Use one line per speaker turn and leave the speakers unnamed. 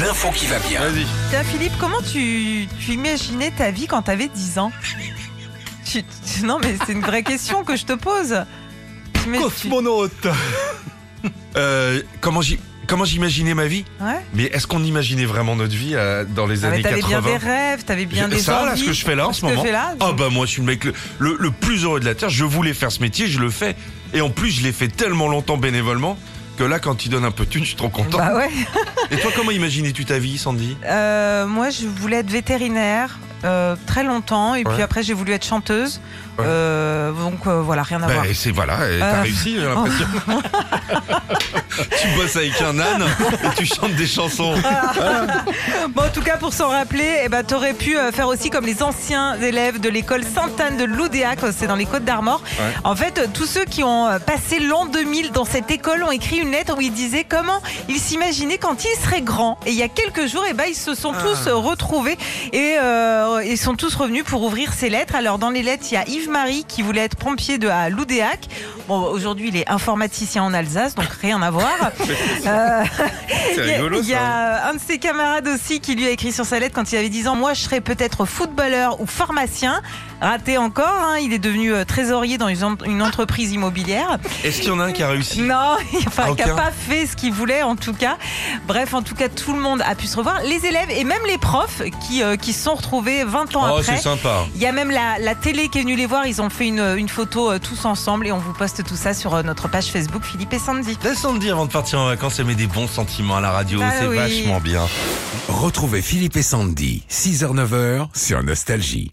L'info qui va bien.
Vas-y.
Tiens, Philippe, comment tu, tu imaginais ta vie quand t'avais 10 ans? Tu- tu- Non, mais c'est une vraie question que je te pose. Tu mets- tu-
Cosmonaute. Euh, comment j'y- comment j'imaginais ma vie?
Ouais.
Mais est-ce qu'on imaginait vraiment notre vie euh, dans les
Ah, mais
années
T'avais
80
bien des rêves, t'avais bien
Je-
des
ça, là,
envies.
ce que je fais là en
Ce
ce
que
moment.
je fais là,
Ah bah moi je suis le mec le, le- le plus heureux de la terre. Je voulais faire ce métier, je le fais. Et en plus je l'ai fait tellement longtemps bénévolement que là quand tu donnes un peu de thune, je suis trop content.
Bah ouais.
Et toi comment imaginais-tu ta vie, Sandy?
Euh, moi, je voulais être vétérinaire euh, très longtemps, et puis après, j'ai voulu être chanteuse.
Ouais.
Euh, donc voilà, rien à
Bah,
voir.
et c'est voilà, t'as réussi, j'ai l'impression. tu bosses avec un âne et tu chantes des chansons.
Bon, en tout cas, pour s'en rappeler, eh ben, t'aurais pu euh, faire aussi comme les anciens élèves de l'école Sainte-Anne de Loudéac, c'est dans les Côtes d'Armor.
Ouais.
En fait, euh, tous ceux qui ont euh, passé l'an 2000 dans cette école ont écrit une lettre où ils disaient comment ils s'imaginaient quand ils seraient grands. Et il y a quelques jours, eh ben, ils se sont
Ah.
tous euh, retrouvés et euh, ils sont tous revenus pour ouvrir ces lettres. Alors, dans les lettres, il y a Yves-Marie qui voulait être pompier de à Loudéac. Bon, aujourd'hui, il est informaticien en Alsace, donc rien à voir. Euh,
C'est
il y a-
rigolo
Il y
ça.
a un de ses camarades aussi qui lui a écrit sur sa lettre quand il avait 10 ans Moi, je serais peut-être footballeur ou pharmacien. Raté encore, hein, il est devenu euh, trésorier dans une, en- une entreprise immobilière.
Est-ce qu'il y en a un qui a réussi?
Non, enfin,
Ah,
qui n'a pas fait ce qu'il voulait en tout cas. Bref, en tout cas, tout le monde a pu se revoir. Les élèves et même les profs qui, euh, qui se sont retrouvés 20 ans
Oh,
après.
c'est sympa.
Il y a même la, la télé qui est venue les voir. Ils ont fait une, une photo euh, tous ensemble et on vous poste tout ça sur euh, notre page Facebook Philippe et Sandy.
Laisse-nous le avant de partir en vacances, elle met des bons sentiments à la radio,
Ah
c'est
oui.
vachement bien.
Retrouvez Philippe et Sandy, 6h-9h sur Nostalgie.